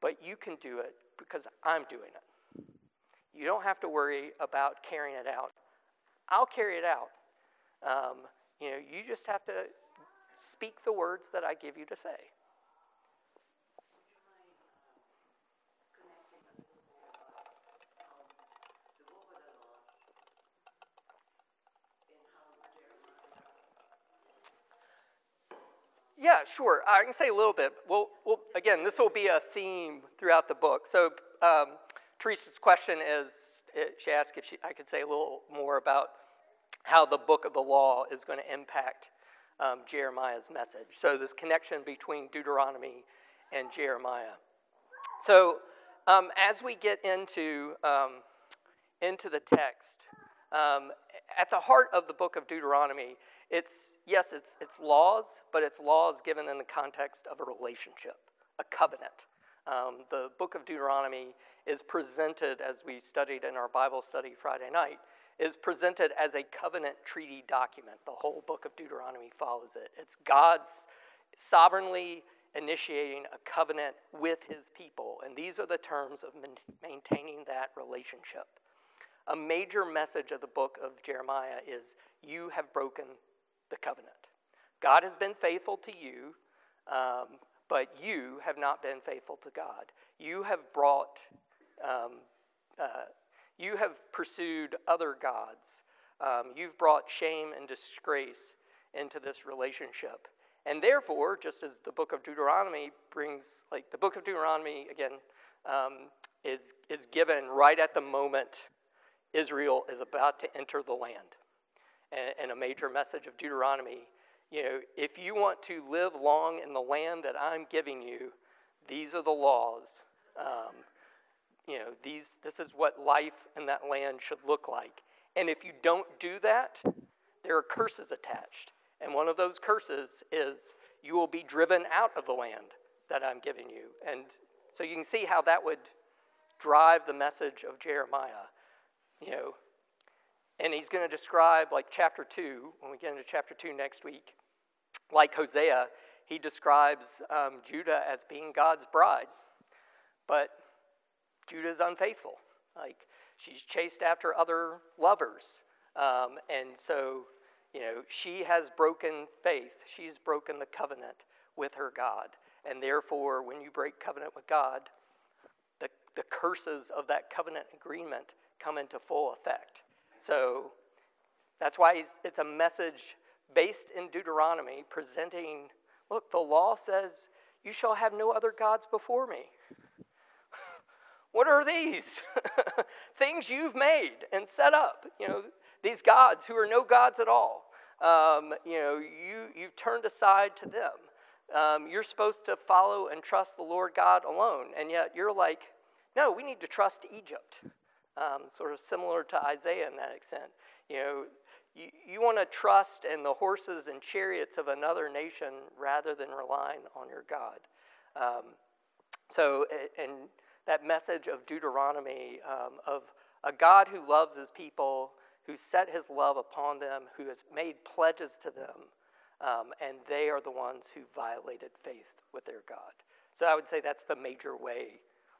but you can do it because I'm doing it. You don't have to worry about carrying it out. I'll carry it out. Um, you know, you just have to speak the words that I give you to say. Yeah, sure. I can say a little bit. Well, well again, this will be a theme throughout the book. So, um, Teresa's question is eh, she asked if she, I could say a little more about how the book of the law is going to impact um, Jeremiah's message. So, this connection between Deuteronomy and Jeremiah. So, um, as we get into, um, into the text, um, at the heart of the book of Deuteronomy, it's yes, it's, it's laws, but it's laws given in the context of a relationship, a covenant. Um, the book of Deuteronomy is presented, as we studied in our Bible study Friday night, is presented as a covenant treaty document. The whole book of Deuteronomy follows it. It's God's sovereignly initiating a covenant with his people, and these are the terms of maintaining that relationship. A major message of the book of Jeremiah is you have broken the covenant. God has been faithful to you, um, but you have not been faithful to God. You have brought, um, uh, you have pursued other gods. Um, you've brought shame and disgrace into this relationship. And therefore, just as the book of Deuteronomy brings, like the book of Deuteronomy, again, um, is, is given right at the moment Israel is about to enter the land and, and a major message of Deuteronomy. You know, if you want to live long in the land that I'm giving you, these are the laws. Um, you know, these, this is what life in that land should look like. And if you don't do that, there are curses attached. And one of those curses is you will be driven out of the land that I'm giving you. And so you can see how that would drive the message of Jeremiah. You know, and he's going to describe, like chapter 2, when we get into chapter 2 next week, like Hosea, he describes um, Judah as being God's bride. But Judah is unfaithful. Like, she's chased after other lovers. Um, and so, you know, she has broken faith. She's broken the covenant with her God. And therefore, when you break covenant with God, the, the curses of that covenant agreement come into full effect. So that's why it's a message based in Deuteronomy presenting look, the law says, You shall have no other gods before me. [LAUGHS] what are these? [LAUGHS] Things you've made and set up. You know, these gods who are no gods at all. Um, you know, you, you've turned aside to them. Um, you're supposed to follow and trust the Lord God alone. And yet you're like, no, we need to trust Egypt um, sort of similar to Isaiah in that extent. You know, you, you want to trust in the horses and chariots of another nation rather than relying on your God. Um, so, and that message of Deuteronomy, um, of a God who loves his people, who set his love upon them, who has made pledges to them, um, and they are the ones who violated faith with their God. So I would say that's the major way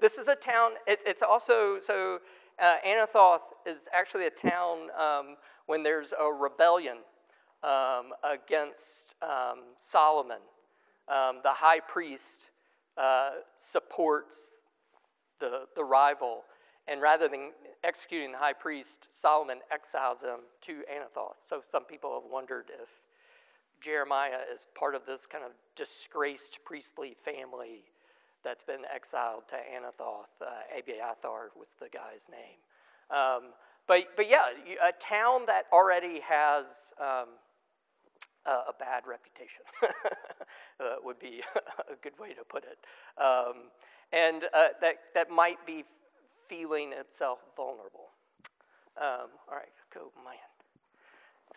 this is a town. It, it's also so uh, Anathoth is actually a town um, when there's a rebellion um, against um, Solomon. Um, the high priest uh, supports the, the rival, and rather than executing the high priest, Solomon exiles him to Anathoth. So some people have wondered if Jeremiah is part of this kind of disgraced priestly family that's been exiled to Anathoth. Uh, Abiathar was the guy's name. Um, but, but yeah, a town that already has um, a, a, bad reputation [LAUGHS] uh, would be [LAUGHS] a good way to put it. Um, and uh, that, that might be feeling itself vulnerable. Um, all right, go, man.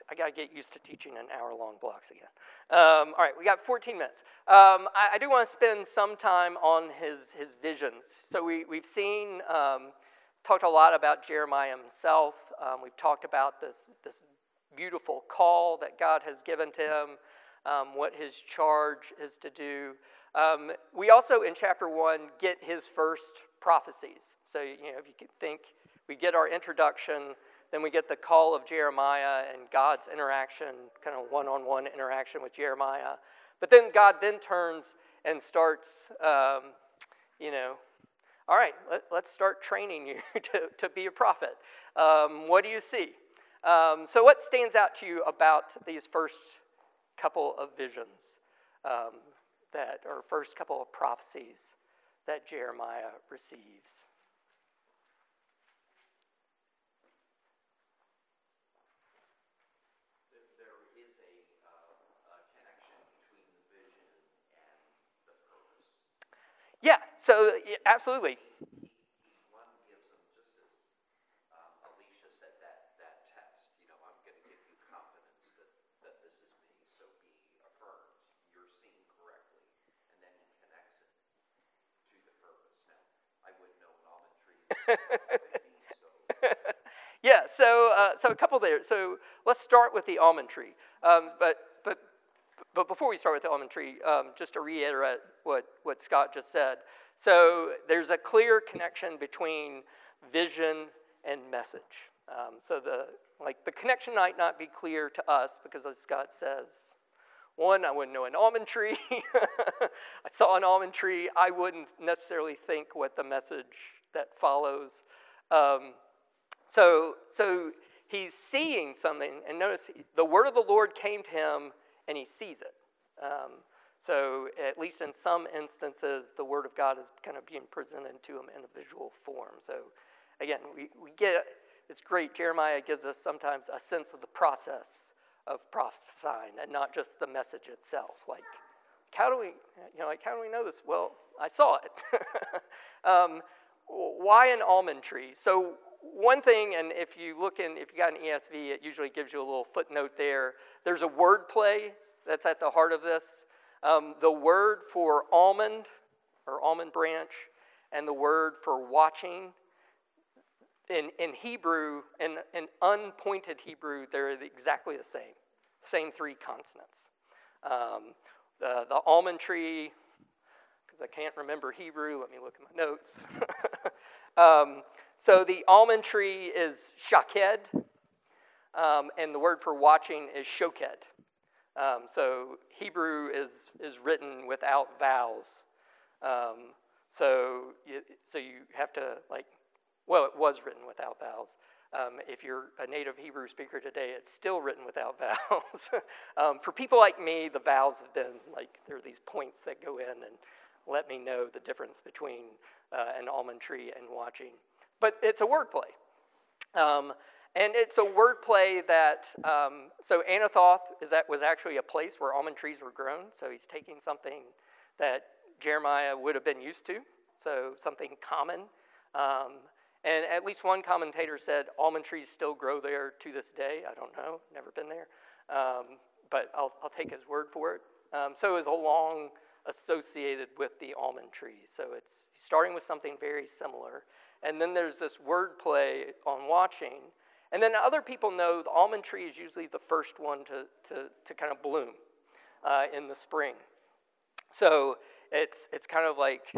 I got to get used to teaching in hour long blocks again. Um, all right, we got 14 minutes. Um, I, I, do want to spend some time on his, his visions. So we, we've seen, um, talked a lot about Jeremiah himself. Um, we've talked about this, this beautiful call that God has given to him, um, what his charge is to do. Um, we also, in chapter one, get his first prophecies. So, you know, if you could think, we get our introduction then we get the call of Jeremiah and God's interaction, kind of one on one interaction with Jeremiah. But then God then turns and starts, um, you know, all right, let, us start training you [LAUGHS] to, to be a prophet. Um, what do you see? Um, so, what stands out to you about these first couple of visions um, that, or first couple of prophecies that Jeremiah receives? Yeah, so absolutely. [LAUGHS] yeah, so, uh, so a couple there. So let's start with the almond tree. Um, but but before we start with tree, um, just to reiterate what, what Scott just said. So there's a clear connection between vision and message. Um, so the like the connection might not be clear to us because, as Scott says, one, I wouldn't know an almond [LAUGHS] tree. I saw an almond tree. I wouldn't necessarily think what the message that follows. Um, so, so he's seeing something, and notice the word of the Lord came to him and he sees it. Um, so, at least in some instances, the Word of God is kind of being presented to him in a visual form. So, again, we, we get it's great. Jeremiah gives us sometimes a sense of the process of prophesying and not just the message itself. Like, how do we, you know, like, how do we know this? Well, I saw it. [LAUGHS] um, why an almond tree? So, one thing, and if you look in, if you got an ESV, it usually gives you a little footnote there. There's a word play that's at the heart of this. Um, the word for almond or almond branch and the word for watching in, in Hebrew, in, in unpointed Hebrew, they're exactly the same. Same three consonants. Um, the, the almond tree, because I can't remember Hebrew, let me look at my notes. [LAUGHS] um, so the almond tree is shaked, um, and the word for watching is shoked. Um, so Hebrew is, is written without vowels. Um, so, you, so you have to, like, well, it was written without vowels. Um, if you're a native Hebrew speaker today, it's still written without [LAUGHS] vowels. Um, for people like me, the vowels have been like, there are these points that go in and let me know the difference between uh, an almond tree and watching. But it's a wordplay. Um, and it's a wordplay that, um, so Anathoth is that, was actually a place where almond trees were grown. So he's taking something that Jeremiah would have been used to, so something common. Um, and at least one commentator said almond trees still grow there to this day. I don't know, never been there. Um, but I'll, I'll, take his word for it. Um, so it was a long associated with the almond tree. So it's starting with something very similar. And then there's this wordplay on watching. And then other people know the almond tree is usually the first one to, to, to kind of bloom uh, in the spring. So it's, it's kind of like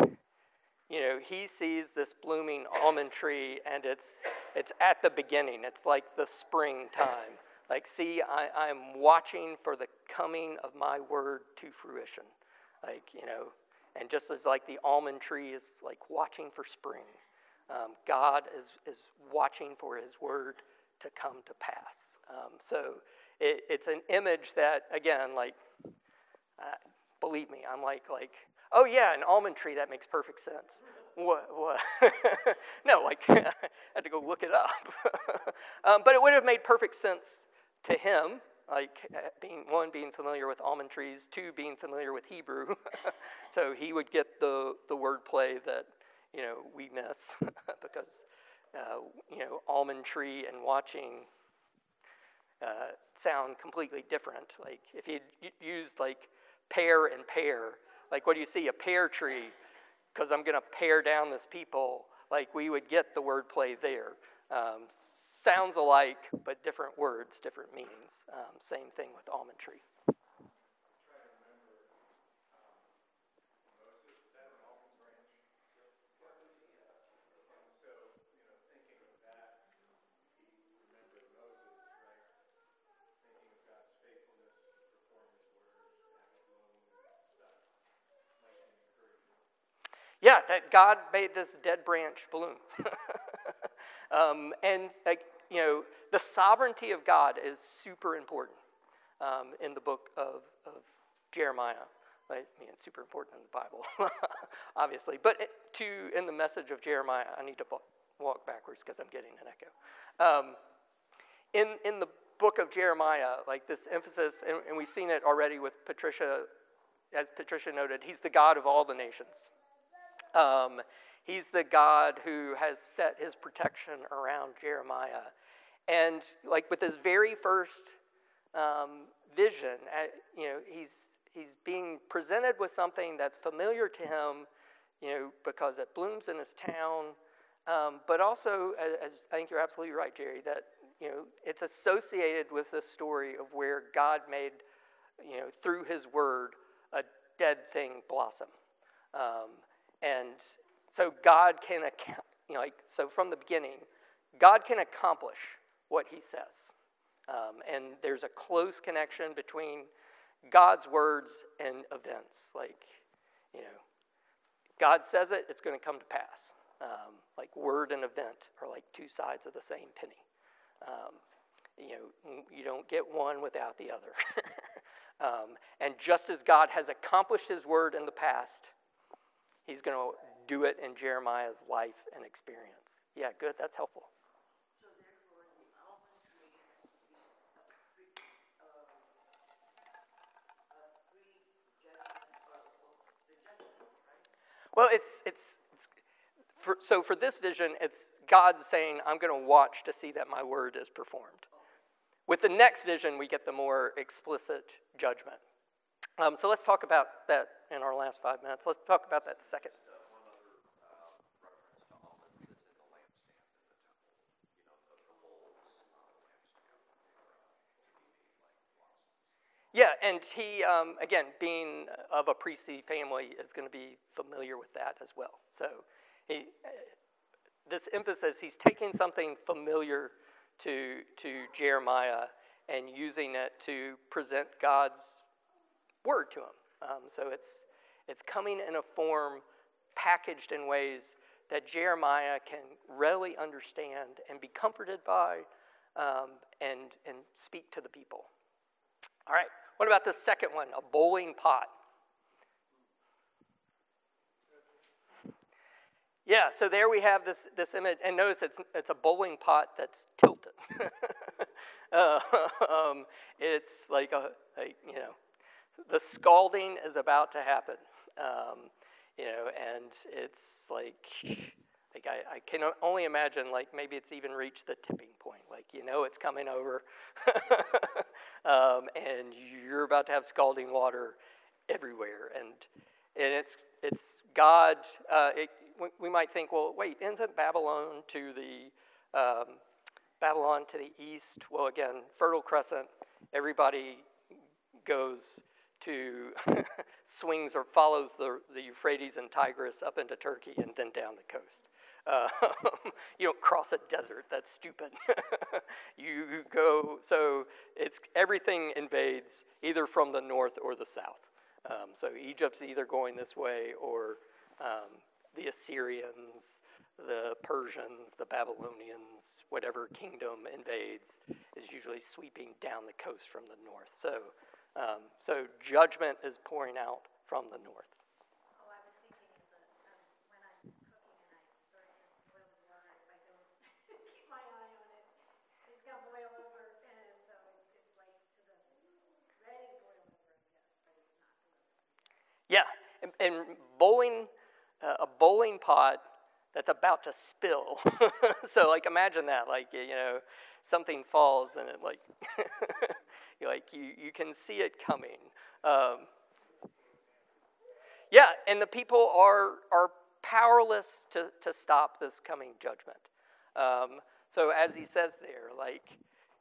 you know, he sees this blooming almond tree and it's, it's at the beginning. It's like the springtime. Like, see, I, I'm watching for the coming of my word to fruition. Like, you know, and just as like the almond tree is like watching for spring, um, God is, is watching for his word to come to pass. Um, so it, it's an image that, again, like, uh, believe me, I'm like, like, oh yeah, an almond tree, that makes perfect sense. What? what? [LAUGHS] no, like, [LAUGHS] I had to go look it up. [LAUGHS] um, but it would have made perfect sense to him, like uh, being one being familiar with almond trees, two being familiar with Hebrew. so he would get the the wordplay that you know we miss [LAUGHS] because uh, you know almond tree and watching uh, sound completely different. Like if you used like pear and pear, like what do you see? A pear tree, because I'm going to pare down this people. Like we would get the wordplay there. Um, sounds alike, but different words, different meanings. Um, same thing with almond tree. Yeah, that God made this dead branch bloom. [LAUGHS] um, and, like, you know, the sovereignty of God is super important um, in the book of, of Jeremiah. I mean, it's super important in the Bible, [LAUGHS] obviously. But it, to in the message of Jeremiah, I need to walk backwards because I'm getting an echo. Um, in in the book of Jeremiah, like this emphasis, and, and we've seen it already with Patricia, as Patricia noted, he's the God of all the nations. Um, he's the God who has set his protection around Jeremiah. And like with his very first um, vision, uh, you know, he's, he's being presented with something that's familiar to him, you know, because it blooms in his town. Um, but also, as, as I think you're absolutely right, Jerry, that you know it's associated with the story of where God made, you know, through His Word, a dead thing blossom. Um, and so God can account, you know, like, so from the beginning, God can accomplish what he says. Um, and there's a close connection between God's words and events. Like, you know, God says it, it's going to come to pass. Um, like word and event are like two sides of the same penny. Um, you know, you don't get one without the other. [LAUGHS] um, and just as God has accomplished his word in the past, He's going to do it in Jeremiah's life and experience. Yeah, good. That's helpful. Well, it's, it's, it's for, so for this vision, it's God saying, I'm going to watch to see that my word is performed. With the next vision, we get the more explicit judgment. Um, so let's talk about that in our last five minutes. Let's talk about that second. Yeah, and he, um, again, being of a priestly family, is going to be familiar with that as well. So, he, this emphasis, he's taking something familiar to, to Jeremiah and using it to present God's word to him. Um, so it's, it's coming in a form packaged in ways that Jeremiah can readily understand and be comforted by um, and, and speak to the people. All right, what about the second one, a bowling pot? Yeah, so there we have this, this image, and notice it's, it's a bowling pot that's tilted. [LAUGHS] uh, [LAUGHS] um, it's like a, a, you know, the scalding is about to happen. Um, you know, and it's like, like I, I, can only imagine, like maybe it's even reached the tipping point. Like you know, it's coming over, [LAUGHS] um, and you're about to have scalding water everywhere, and and it's it's God. Uh, it, we might think, well, wait, isn't Babylon to the um, Babylon to the east? Well, again, Fertile Crescent. Everybody goes to [LAUGHS] swings or follows the, the Euphrates and Tigris up into Turkey and then down the coast. Uh, [LAUGHS] you don't cross a desert. That's stupid. [LAUGHS] you go, so it's everything invades either from the north or the south. Um, so Egypt's either going this way or um, the Assyrians, the Persians, the Babylonians, whatever kingdom invades is usually sweeping down the coast from the north. So, um, so judgment is pouring out from the north. [LAUGHS] Yeah, and, and bowling, uh, a bowling pot that's about to spill. [LAUGHS] so like imagine that, like you know, something falls and it like, [LAUGHS] [LAUGHS] like you you can see it coming. Um, yeah, and the people are are powerless to to stop this coming judgment. Um, so as he says there, like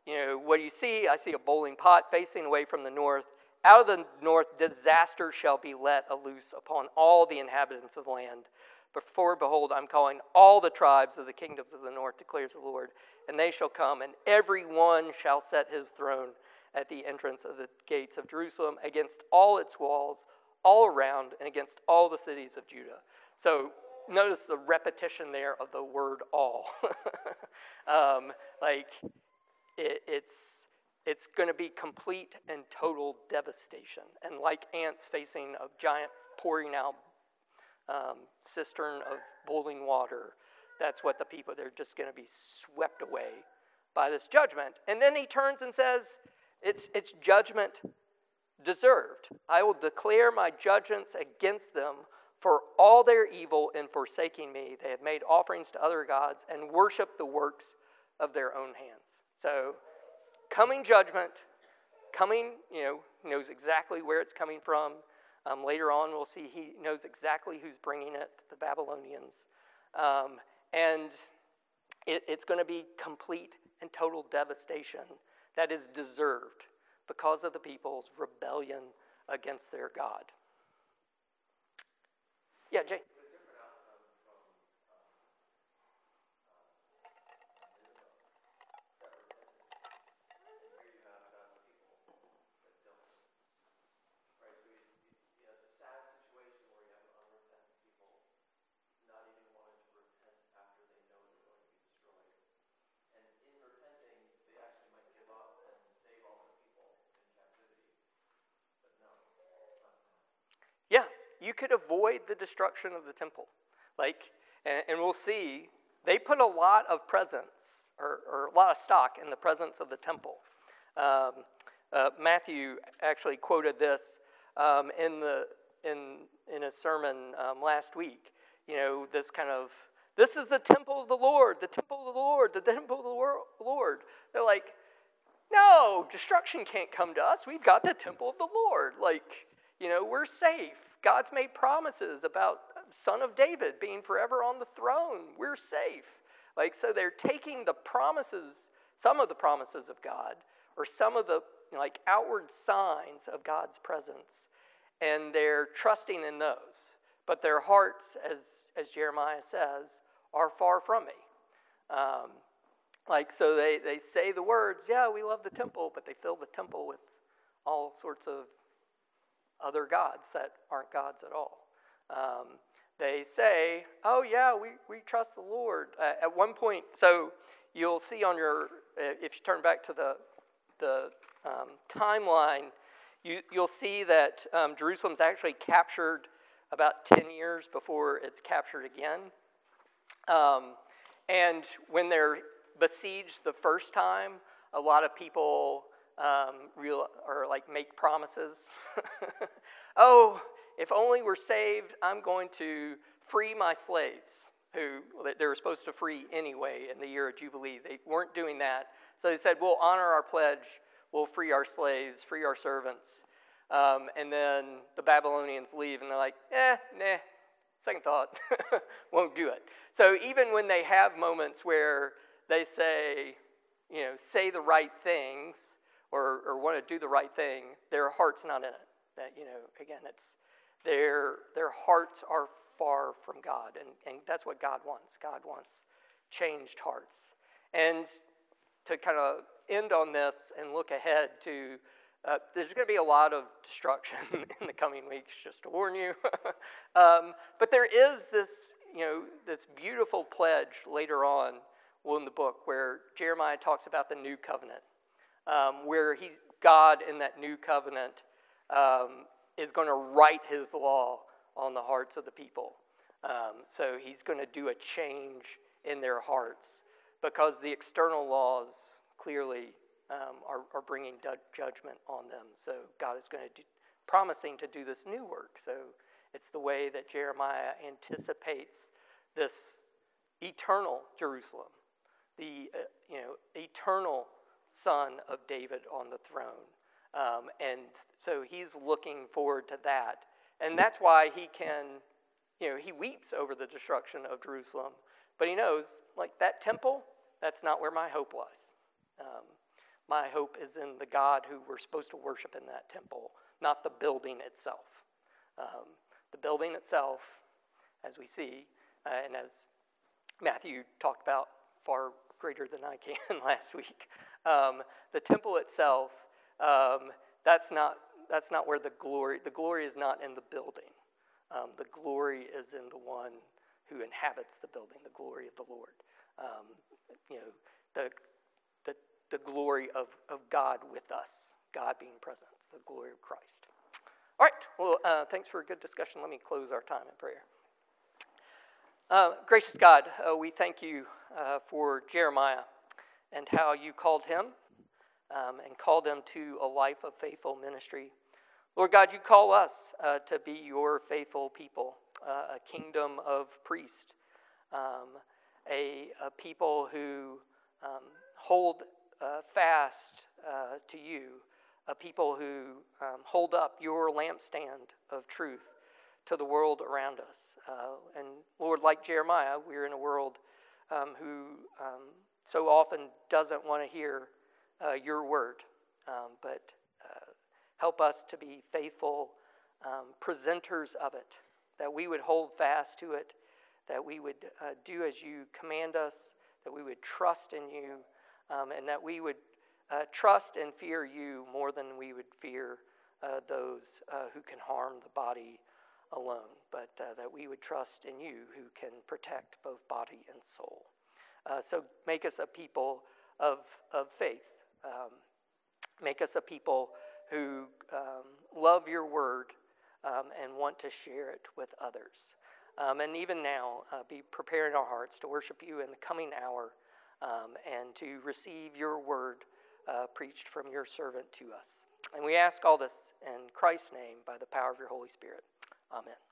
you know, what do you see? I see a bowling pot facing away from the north out of the north, disaster shall be let loose upon all the inhabitants of the land. Before, behold, I'm calling all the tribes of the kingdoms of the north, declares the Lord, and they shall come, and every one shall set his throne at the entrance of the gates of Jerusalem against all its walls, all around, and against all the cities of Judah. So notice the repetition there of the word all. [LAUGHS] um, like, it, it's it's going to be complete and total devastation. And like ants facing a giant pouring out um, cistern of boiling water, that's what the people, they're just going to be swept away by this judgment. And then he turns and says, it's, it's judgment deserved. I will declare my judgments against them for all their evil in forsaking me. They have made offerings to other gods and worshiped the works of their own hands. So coming judgment, coming, you know, knows exactly where it's coming from. Um, later on, we'll see he knows exactly who's bringing it, the Babylonians. Um, and it, it's going to be complete and total devastation that is deserved because of the people's rebellion against their God. Yeah, Jay. you could avoid the destruction of the temple. Like, and, and we'll see, they put a lot of presence or, or, a lot of stock in the presence of the temple. Um, uh, Matthew actually quoted this um, in, the, in, in a sermon um, last week. You know, this kind of, this is the temple of the Lord, the temple of the Lord, the temple of the Lord. They're like, no, destruction can't come to us. We've got the temple of the Lord. Like, you know, we're safe. God's made promises about son of David being forever on the throne. We're safe. Like so they're taking the promises, some of the promises of God or some of the like outward signs of God's presence and they're trusting in those. But their hearts as as Jeremiah says are far from me. Um, like so they, they say the words, yeah, we love the temple, but they fill the temple with all sorts of other gods that aren't gods at all. Um, they say, oh, yeah, we, we trust the Lord. Uh, at one point, so you'll see on your, uh, if you turn back to the, the um, timeline, you, you'll see that um, Jerusalem's actually captured about 10 years before it's captured again. Um, and when they're besieged the first time, a lot of people um, real or like make promises. [LAUGHS] oh, if only we're saved, I'm going to free my slaves who they were supposed to free anyway in the year of Jubilee. They weren't doing that. So they said, We'll honor our pledge, we'll free our slaves, free our servants. Um, and then the Babylonians leave and they're like, Eh, nah, second thought, [LAUGHS] won't do it. So even when they have moments where they say, you know, say the right things, or, or want to do the right thing, their heart's not in it. That, you know, again, it's their, their hearts are far from God. And, and that's what God wants. God wants changed hearts. And to kind of end on this and look ahead to uh, there's going to be a lot of destruction [LAUGHS] in the coming weeks, just to warn you. [LAUGHS] um, but there is this, you know, this beautiful pledge later on in the book where Jeremiah talks about the new covenant, um, where he's God in that new covenant um, is going to write His law on the hearts of the people. Um, so He's going to do a change in their hearts because the external laws clearly um, are, are bringing judgment on them. So God is going to do, promising to do this new work. So it's the way that Jeremiah anticipates this eternal Jerusalem, the uh, you know eternal son of David on the throne, um, and so he's looking forward to that, and that's why he can, you know, he weeps over the destruction of Jerusalem, but he knows like that temple, that's not where my hope was. Um, my hope is in the God who we're supposed to worship in that temple, not the building itself. Um, the building itself, as we see, uh, and as Matthew talked about far greater than I can [LAUGHS] last week, um, the temple itself, um, that's, not, that's not where the glory, the glory is not in the building. Um, the glory is in the one who inhabits the building, the glory of the Lord. Um, you know, the, the glory of, of God with us, God being present, the glory of Christ. All right, well, uh, thanks for a good discussion. Let me close our time in prayer. Uh, gracious God, uh, we thank you uh, for Jeremiah and how you called him um, and called him to a life of faithful ministry. Lord God, you call us uh, to be your faithful people, uh, a kingdom of priests, um, a, a, people who um, hold fast to you, a people who um, hold up your lampstand of truth to the world around us. Uh, and Lord, like Jeremiah, we're in a world um, who um, so often doesn't want to hear uh, your word, um, but uh, help us to be faithful um, presenters of it, that we would hold fast to it, that we would uh, do as you command us, that we would trust in you um, and that we would uh, trust and fear you more than we would fear uh, those who can harm the body alone, but uh, that we would trust in you who can protect both body and soul. Uh, so make us a people of, of faith. Um, make us a people who um, love your word um, and want to share it with others. Um, and even now, uh, be preparing our hearts to worship you in the coming hour um, and to receive your word uh, preached from your servant to us. And we ask all this in Christ's name by the power of your Holy Spirit. Amen.